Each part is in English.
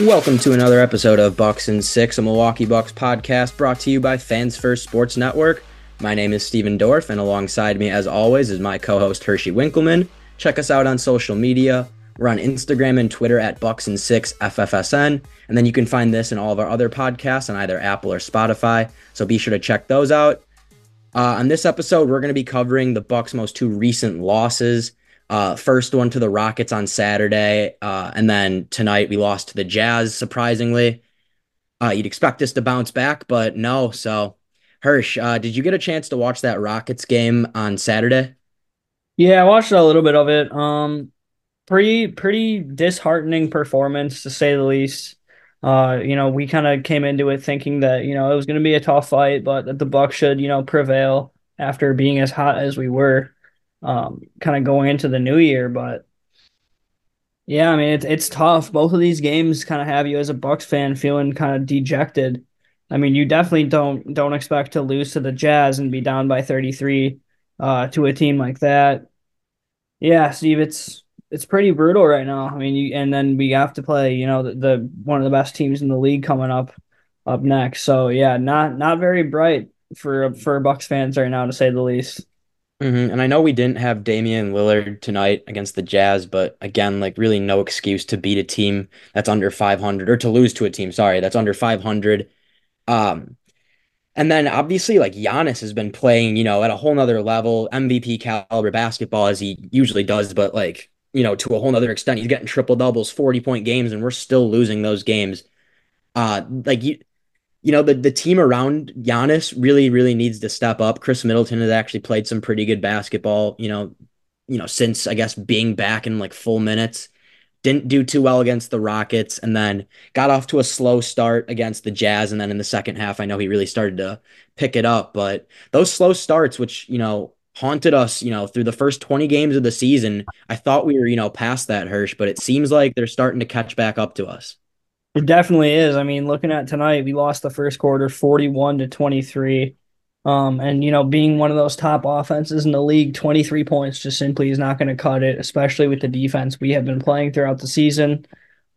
Welcome to another episode of Bucks and Six, a Milwaukee Bucks podcast brought to you by Fans First Sports Network. My name is Steven Dorff, and alongside me, as always, is my co host Hershey Winkleman. Check us out on social media. We're on Instagram and Twitter at Bucks and Six FFSN. And then you can find this and all of our other podcasts on either Apple or Spotify. So be sure to check those out. Uh, on this episode, we're going to be covering the Bucks' most two recent losses. Uh, first one to the Rockets on Saturday, uh, and then tonight we lost to the Jazz. Surprisingly, uh, you'd expect us to bounce back, but no. So, Hirsch, uh, did you get a chance to watch that Rockets game on Saturday? Yeah, I watched a little bit of it. Um, pretty pretty disheartening performance to say the least. Uh, you know, we kind of came into it thinking that you know it was going to be a tough fight, but that the Bucks should you know prevail after being as hot as we were um, kind of going into the new year. But yeah, I mean it's it's tough. Both of these games kind of have you as a Bucks fan feeling kind of dejected. I mean, you definitely don't don't expect to lose to the Jazz and be down by 33 uh, to a team like that. Yeah, Steve, it's it's pretty brutal right now. I mean, you and then we have to play, you know, the, the one of the best teams in the league coming up up next. So yeah, not not very bright for for Bucks fans right now to say the least. Mm-hmm. And I know we didn't have Damian Lillard tonight against the Jazz, but again, like really no excuse to beat a team that's under 500 or to lose to a team, sorry, that's under 500. Um, and then obviously like Giannis has been playing, you know, at a whole nother level, MVP caliber basketball as he usually does, but like, you know, to a whole nother extent. He's getting triple doubles, 40 point games, and we're still losing those games. Uh like you you know, the, the team around Giannis really, really needs to step up. Khris Middleton has actually played some pretty good basketball, you know, you know, since I guess being back in like full minutes. Didn't do too well against the Rockets and then got off to a slow start against the Jazz. And then in the second half, I know he really started to pick it up. But those slow starts, which, you know, haunted us, you know, through the first 20 games of the season, I thought we were, you know, past that, Hirsch, but it seems like they're starting to catch back up to us. It definitely is. I mean, looking at tonight, we lost the first quarter 41 to 23. Um, and you know, being one of those top offenses in the league, 23 points just simply is not going to cut it, especially with the defense we have been playing throughout the season.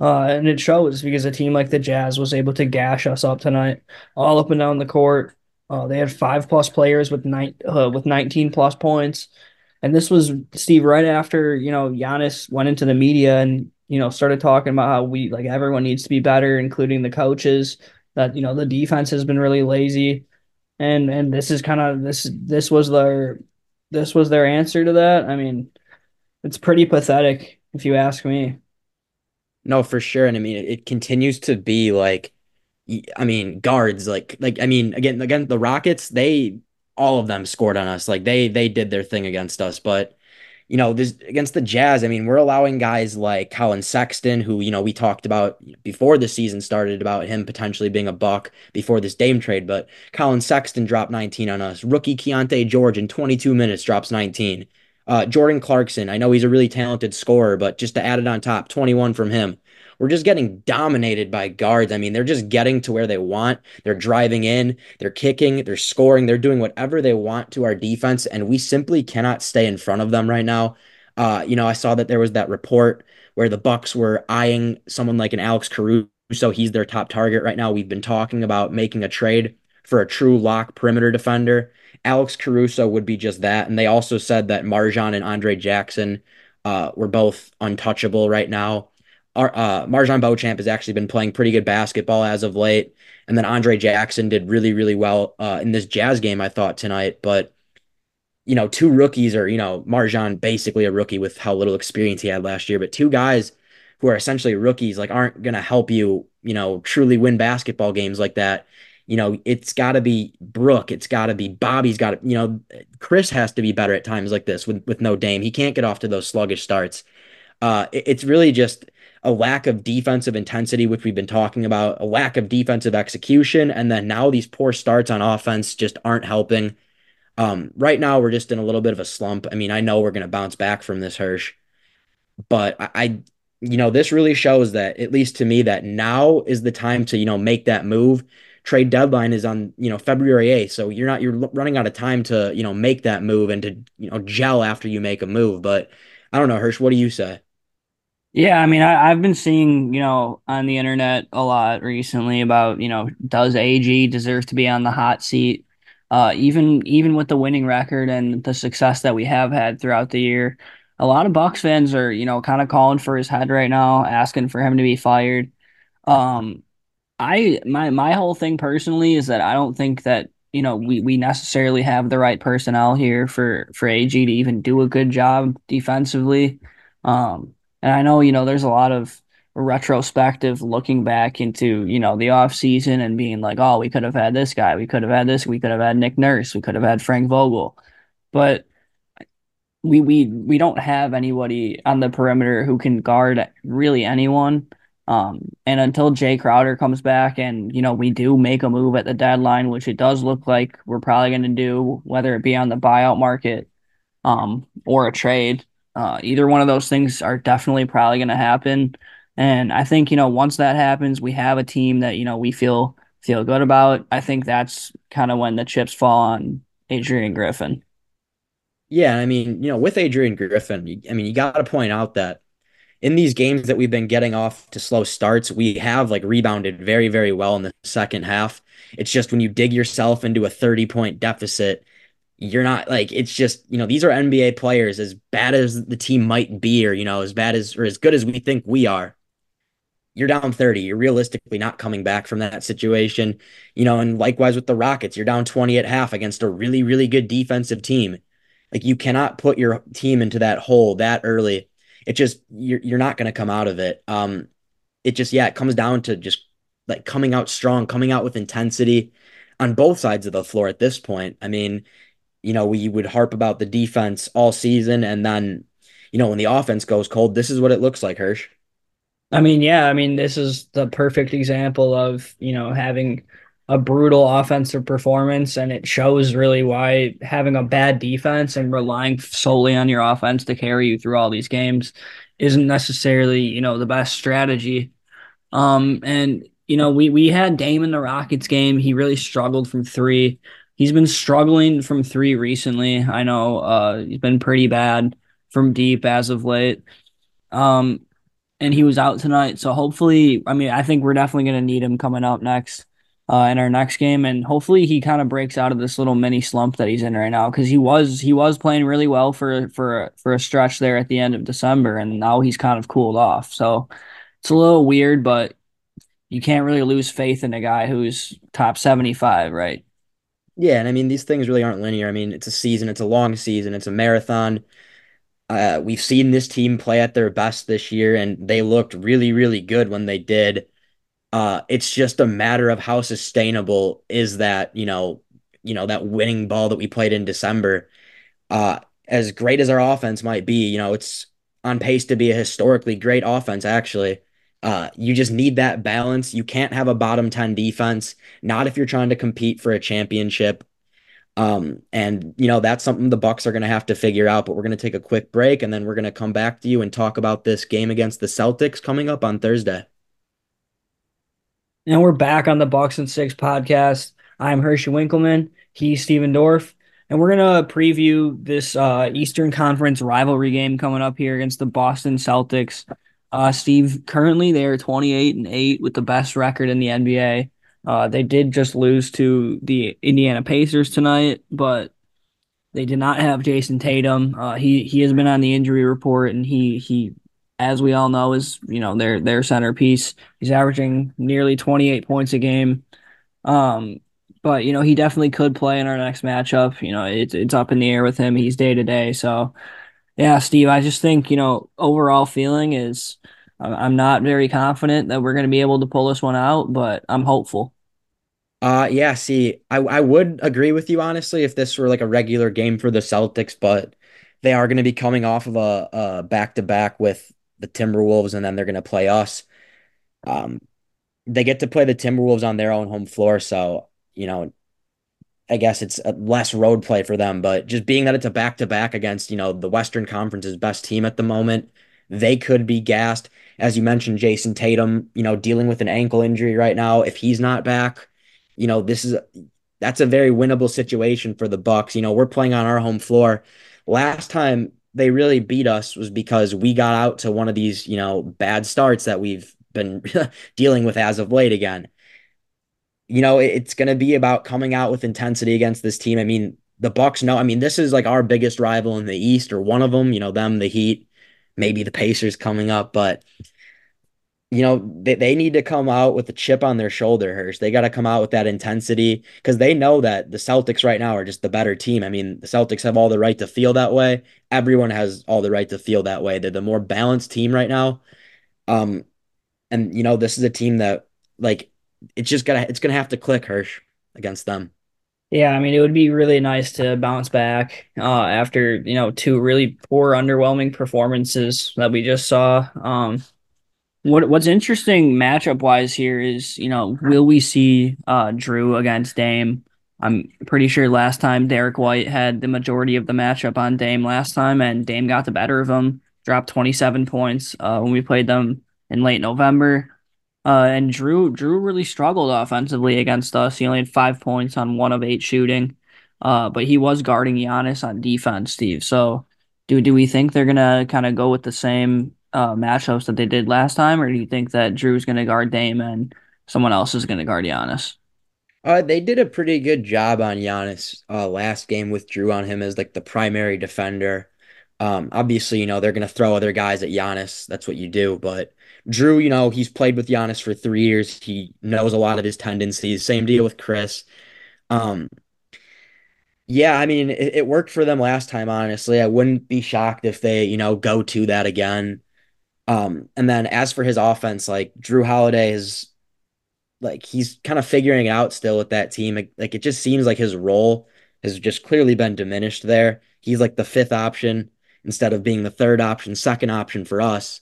Uh, and it shows because a team like the Jazz was able to gash us up tonight, all up and down the court. Uh, they had five plus players with nine uh, with 19 plus points, and this was Steve right after you know Giannis went into the media and you know, started talking about how we like everyone needs to be better, including the coaches. That you know the defense has been really lazy, and and this is kind of this this was their this was their answer to that. I mean, it's pretty pathetic if you ask me. No, for sure, and I mean it, it continues to be like, I mean guards like like I mean again again the Rockets they all of them scored on us like they they did their thing against us, but you know, this against the Jazz, I mean, we're allowing guys like Collin Sexton, who, you know, we talked about before the season started about him potentially being a buck before this Dame trade, but Collin Sexton dropped 19 on us. Rookie Keyonte George in 22 minutes drops 19. Uh, Jordan Clarkson, I know he's a really talented scorer, but just to add it on top, 21 from him we're just getting dominated by guards. I mean, they're just getting to where they want. They're driving in, they're kicking, they're scoring, they're doing whatever they want to our defense, and we simply cannot stay in front of them right now. Uh, you know, I saw that there was that report where the Bucks were eyeing someone like an Alex Caruso. He's their top target right now. We've been talking about making a trade for a true lock perimeter defender. Alex Caruso would be just that. And they also said that MarJon and Andre Jackson uh, were both untouchable right now our, uh, MarJon Beauchamp has actually been playing pretty good basketball as of late. And then Andre Jackson did really, really well uh, in this Jazz game, I thought, tonight. But, you know, two rookies are, you know, MarJon basically a rookie with how little experience he had last year, but two guys who are essentially rookies, like, aren't going to help you, you know, truly win basketball games like that. You know, it's got to be Brook. It's got to be Bobby's got to, you know, Chris has to be better at times like this with, with no Dame. He can't get off to those sluggish starts. Uh, it, it's really just a lack of defensive intensity, which we've been talking about, a lack of defensive execution, and then now these poor starts on offense just aren't helping. Um, right now, we're just in a little bit of a slump. I mean, I know we're going to bounce back from this, Hirsch, but I, I, you know, this really shows that, at least to me, that now is the time to, you know, make that move trade deadline is on, you know, February 8th. So you're not, you're running out of time to, you know, make that move and to, you know, gel after you make a move. But I don't know, Hirsch, what do you say? Yeah, I mean, I, I've been seeing, you know, on the internet a lot recently about, you know, does AG deserve to be on the hot seat? Uh, even even with the winning record and the success that we have had throughout the year, a lot of Bucks fans are, you know, kind of calling for his head right now, asking for him to be fired. Um, I my my whole thing personally is that I don't think that you know we we necessarily have the right personnel here for for AG to even do a good job defensively. Um, and I know you know there's a lot of retrospective looking back into you know the off season and being like, oh, we could have had this guy, we could have had this, we could have had Nick Nurse, we could have had Frank Vogel, but we we we don't have anybody on the perimeter who can guard really anyone. Um, and until Jae Crowder comes back and, you know, we do make a move at the deadline, which it does look like we're probably going to do, whether it be on the buyout market um, or a trade, uh, either one of those things are definitely probably going to happen. And I think, you know, once that happens, we have a team that, you know, we feel feel good about. I think that's kind of when the chips fall on Adrian Griffin. Yeah, I mean, you know, with Adrian Griffin, I mean, you got to point out that in these games that we've been getting off to slow starts, we have like rebounded very, very well in the second half. It's just when you dig yourself into a 30 point deficit, you're not like, it's just, you know, these are NBA players as bad as the team might be, or, you know, as bad as, or as good as we think we are. You're down 30. You're realistically not coming back from that situation. You know, and likewise with the Rockets, you're down 20 at half against a really, really good defensive team. Like you cannot put your team into that hole that early it just you're you're not going to come out of it. Um, it just yeah, it comes down to just like coming out strong, coming out with intensity on both sides of the floor at this point. I mean, you know, we would harp about the defense all season, and then you know when the offense goes cold, this is what it looks like, Hirsch. I mean, yeah, I mean, this is the perfect example of, you know, having a brutal offensive performance, and it shows really why having a bad defense and relying solely on your offense to carry you through all these games isn't necessarily, you know, the best strategy. Um, and you know, we we had Dame in the Rockets game. He really struggled from three. He's been struggling from three recently. I know uh, he's been pretty bad from deep as of late. Um, and he was out tonight. So hopefully, I mean, I think we're definitely going to need him coming up next uh, in our next game, and hopefully he kind of breaks out of this little mini slump that he's in right now because he was he was playing really well for for for a stretch there at the end of December, and now he's kind of cooled off. So it's a little weird, but you can't really lose faith in a guy who's top seventy five, right? Yeah, and I mean these things really aren't linear. I mean it's a season, it's a long season, it's a marathon. Uh, we've seen this team play at their best this year, and they looked really, really good when they did. Uh, it's just a matter of how sustainable is that, you know, you know, that winning ball that we played in December. Uh, as great as our offense might be, you know, it's on pace to be a historically great offense, actually. Uh, you just need that balance. You can't have a bottom 10 defense, not if you're trying to compete for a championship. Um, and you know, that's something the Bucks are gonna have to figure out, but we're gonna take a quick break and then we're gonna come back to you and talk about this game against the Celtics coming up on Thursday. And we're back on the Bucks and Six podcast. I'm Hershey Winkleman. He's Steven Dorff. And we're going to preview this uh, Eastern Conference rivalry game coming up here against the Boston Celtics. Uh, Steve, currently they are 28 and 8 with the best record in the NBA. Uh, they did just lose to the Indiana Pacers tonight, but they did not have Jayson Tatum. Uh, he he has been on the injury report, and he he as we all know, is you know their their centerpiece. He's averaging nearly 28 points a game. Um, but you know he definitely could play in our next matchup. You know it's it's up in the air with him. He's day to day. So yeah, Steve, I just think you know overall feeling is I'm not very confident that we're going to be able to pull this one out, but I'm hopeful. Uh yeah, see, I I would agree with you honestly if this were like a regular game for the Celtics, but they are going to be coming off of a, a back-to-back with the Timberwolves, and then they're going to play us. Um, they get to play the Timberwolves on their own home floor, so you know, I guess it's less road play for them. But just being that it's a back to back against you know the Western Conference's best team at the moment, they could be gassed. As you mentioned, Jayson Tatum, you know, dealing with an ankle injury right now. If he's not back, you know, this is that's a very winnable situation for the Bucks. You know, we're playing on our home floor. Last time they really beat us was because we got out to one of these, you know, bad starts that we've been dealing with as of late again. You know, it's going to be about coming out with intensity against this team. I mean, the Bucks know, I mean, this is like our biggest rival in the East or one of them, you know, them, the Heat, maybe the Pacers coming up, but you know, they, they need to come out with a chip on their shoulder, Hirsch. They got to come out with that intensity because they know that the Celtics right now are just the better team. I mean, the Celtics have all the right to feel that way. Everyone has all the right to feel that way. They're the more balanced team right now. Um, and you know, this is a team that like it's just gonna it's gonna have to click, Hirsch, against them. Yeah, I mean, it would be really nice to bounce back uh, after, you know, two really poor, underwhelming performances that we just saw. Um, what what's interesting matchup wise here is, you know, will we see uh Jrue against Dame? I'm pretty sure last time Derrick White had the majority of the matchup on Dame last time, and Dame got the better of him, dropped 27 points uh, when we played them in late November. Uh, and Drew Jrue really struggled offensively against us. He only had five points on one of eight shooting, uh, but he was guarding Giannis on defense, Steve. So, do do we think they're gonna kind of go with the same uh, matchups that they did last time, or do you think that Jrue's going to guard Dame and someone else is going to guard Giannis? Uh, they did a pretty good job on Giannis uh, last game with Jrue on him as like the primary defender. Um, obviously, you know, they're going to throw other guys at Giannis. That's what you do. But Jrue, you know, he's played with Giannis for three years. He knows a lot of his tendencies. Same deal with Chris. Um, yeah, I mean, it, it worked for them last time, honestly. I wouldn't be shocked if they, you know, go to that again. Um, and then as for his offense, like Jrue Holiday is like he's kind of figuring it out still with that team. Like, like it just seems like his role has just clearly been diminished there. He's like the fifth option instead of being the third option, second option for us.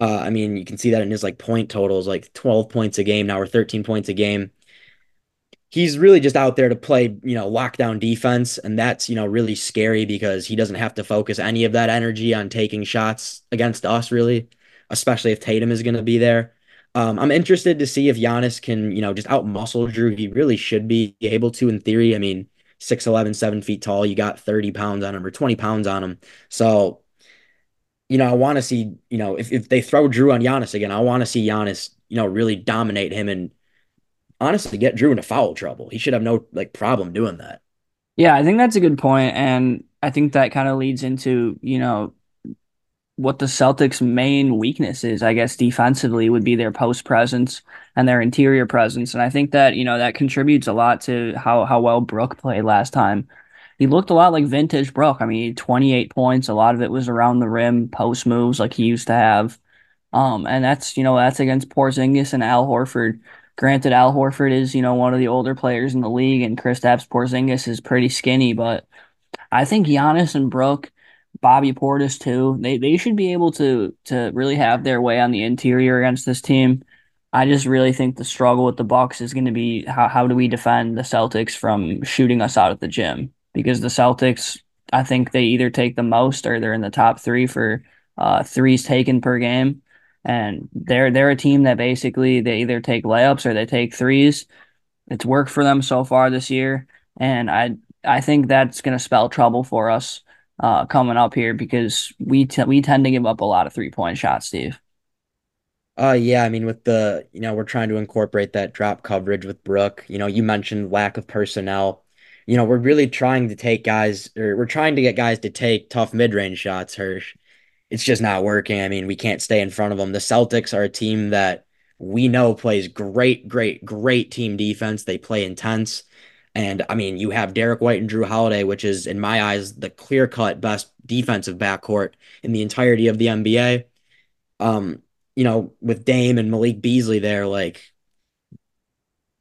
Uh, I mean, you can see that in his like point totals, like 12 points a game now or 13 points a game he's really just out there to play, you know, lockdown defense. And that's, you know, really scary because he doesn't have to focus any of that energy on taking shots against us, really, especially if Tatum is going to be there. Um, I'm interested to see if Giannis can, you know, just out muscle Jrue. He really should be able to, in theory. I mean, 6'11, 7 feet tall. You got 30 pounds on him or 20 pounds on him. So, you know, I want to see, you know, if, if they throw Jrue on Giannis again, I want to see Giannis, you know, really dominate him and honestly get Jrue into foul trouble. He should have no like problem doing that. Yeah, I think that's a good point, and I think that kind of leads into you know what the Celtics' main weakness is, I guess, defensively would be their post presence and their interior presence. And I think that, you know, that contributes a lot to how, how well Brook played last time. He looked a lot like vintage Brook. I mean, 28 points, a lot of it was around the rim, post moves like he used to have. Um, and that's, you know, that's against Porzingis and Al Horford. Granted, Al Horford is, you know, one of the older players in the league, and Kristaps Porzingis is pretty skinny, but I think Giannis and Brook, Bobby Portis too, they they should be able to to really have their way on the interior against this team. I just really think the struggle with the Bucks is going to be how how do we defend the Celtics from shooting us out of the gym? Because the Celtics, I think they either take the most or they're in the top three for uh, threes taken per game and they're they're a team that basically they either take layups or they take threes. It's worked for them so far this year, and I I think that's going to spell trouble for us uh, coming up here because we t- we tend to give up a lot of three point shots, Steve. Uh yeah, I mean with the, you know, we're trying to incorporate that drop coverage with Brook. You know, you mentioned lack of personnel. You know, we're really trying to take guys or we're trying to get guys to take tough mid-range shots, Hirsch it's just not working. I mean, we can't stay in front of them. The Celtics are a team that we know plays great, great, great team defense. They play intense. And I mean, you have Derrick White and Jrue Holiday, which is, in my eyes, the clear cut best defensive backcourt in the entirety of the NBA. Um, you know, with Dame and Malik Beasley there, like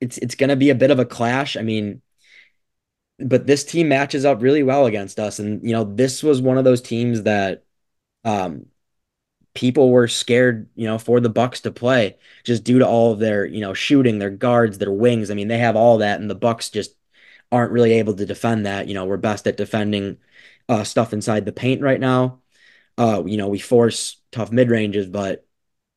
it's it's gonna be a bit of a clash. I mean, but this team matches up really well against us. And, you know, this was one of those teams that um, people were scared, you know, for the Bucks to play just due to all of their, you know, shooting, their guards, their wings. I mean, they have all that, and the Bucks just aren't really able to defend that. You know, we're best at defending uh, stuff inside the paint right now. Uh, you know, we force tough mid ranges, but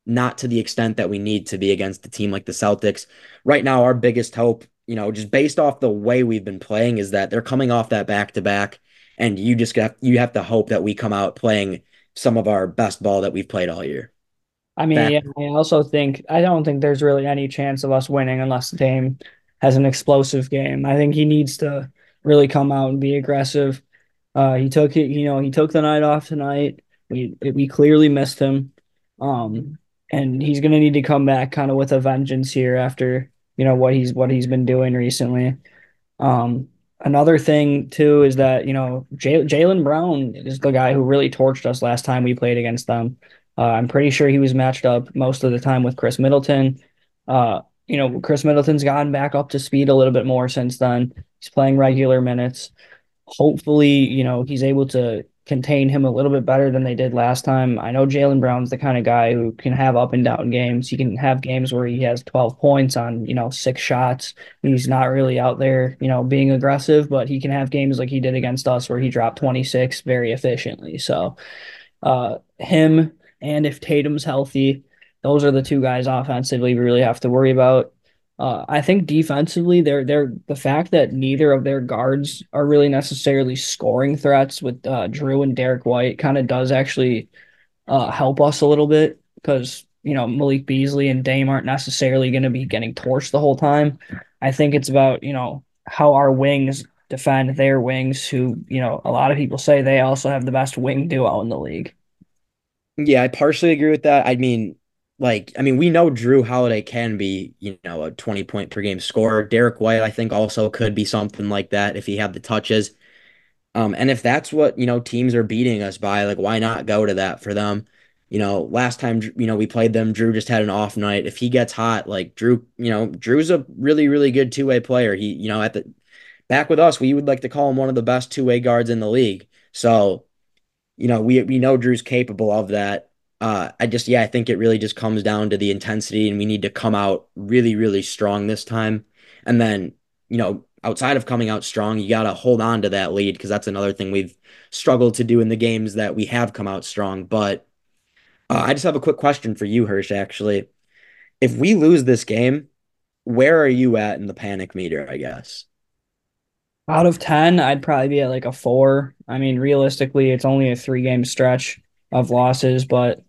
not to the extent that we need to be against a team like the Celtics. Right now, our biggest hope, you know, just based off the way we've been playing, is that they're coming off that back to back, and you just got you have to hope that we come out playing some of our best ball that we've played all year. I mean, yeah, I also think I don't think there's really any chance of us winning unless Dame has an explosive game. I think he needs to really come out and be aggressive. Uh, he took it, you know, he took the night off tonight. We we clearly missed him. Um, and he's going to need to come back kind of with a vengeance here after you know what he's what he's been doing recently. Um, another thing too is that you know Jaylen Brown is the guy who really torched us last time we played against them. Uh, I'm pretty sure he was matched up most of the time with Khris Middleton. Uh, you know, Khris Middleton's gotten back up to speed a little bit more since then. He's playing regular minutes. Hopefully, you know, he's able to contain him a little bit better than they did last time. I know Jaylen Brown's the kind of guy who can have up and down games. He can have games where he has 12 points on, you know, six shots. He's not really out there, you know, being aggressive, but he can have games like he did against us where he dropped 26 very efficiently. So, uh, him and if Tatum's healthy, those are the two guys offensively we really have to worry about. Uh, I think defensively, they're they're the fact that neither of their guards are really necessarily scoring threats with uh, Jrue and Derrick White kind of does actually uh, help us a little bit because you know Malik Beasley and Dame aren't necessarily going to be getting torched the whole time. I think it's about you know how our wings defend their wings, who you know a lot of people say they also have the best wing duo in the league. Yeah, I partially agree with that. I mean, like I mean, we know Jrue Holiday can be, you know, a 20 point per game scorer. Derrick White, I think, also could be something like that if he had the touches. Um, and if that's what, you know, teams are beating us by, like, why not go to that for them? You know, last time, you know, we played them, Jrue just had an off night. If he gets hot, like Jrue, you know, Jrue's a really, really good two way player. He, you know, at the back with us, we would like to call him one of the best two way guards in the league. So, you know, we we know Jrue's capable of that. Uh, I just, yeah, I think it really just comes down to the intensity, and we need to come out really, really strong this time. And then, you know, outside of coming out strong, you got to hold on to that lead because that's another thing we've struggled to do in the games that we have come out strong. But uh, I just have a quick question for you, Hirsch, actually. If we lose this game, where are you at in the panic meter, I guess? Out of 10, I'd probably be at like a four. I mean, realistically, it's only a three game stretch of losses, but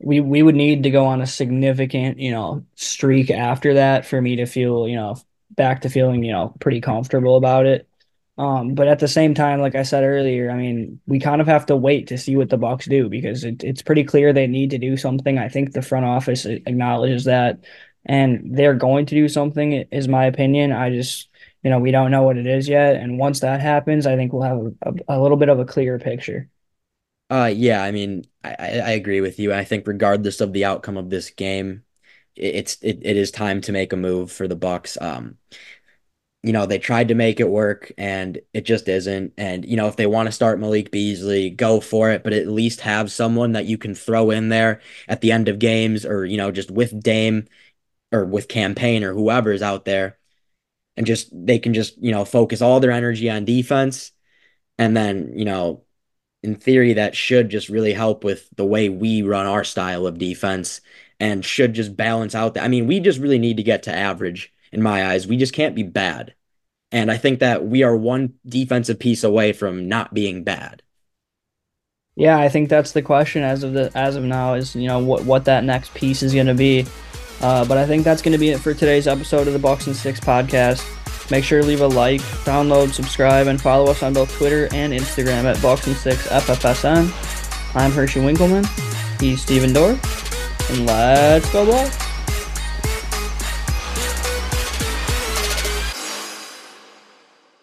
we we would need to go on a significant, you know, streak after that for me to feel, you know, back to feeling, you know, pretty comfortable about it. Um, but at the same time, like I said earlier, I mean, we kind of have to wait to see what the Bucks do because it, it's pretty clear they need to do something. I think the front office acknowledges that, and they're going to do something. Is my opinion. I just, you know, we don't know what it is yet, and once that happens, I think we'll have a, a, a little bit of a clearer picture. Uh, yeah, I mean, I, I agree with you. I think regardless of the outcome of this game, it's it, it is time to make a move for the Bucks. Um, you know, they tried to make it work and it just isn't. And, you know, if they want to start Malik Beasley, go for it, but at least have someone that you can throw in there at the end of games or, you know, just with Dame or with campaign or whoever's out there. And just they can just, you know, focus all their energy on defense and then, you know, in theory, that should just really help with the way we run our style of defense and should just balance out that. I mean, we just really need to get to average in my eyes. We just can't be bad. And I think that we are one defensive piece away from not being bad. Yeah, I think that's the question as of the as of now is you know what what that next piece is going to be. Uh, but I think that's going to be it for today's episode of the Bucks and Six podcast. Make sure to leave a like, download, subscribe, and follow us on both Twitter and Instagram at Boxing6FFSN. I'm Hershey Winkleman. He's Steven Dorff. And let's go Bucks!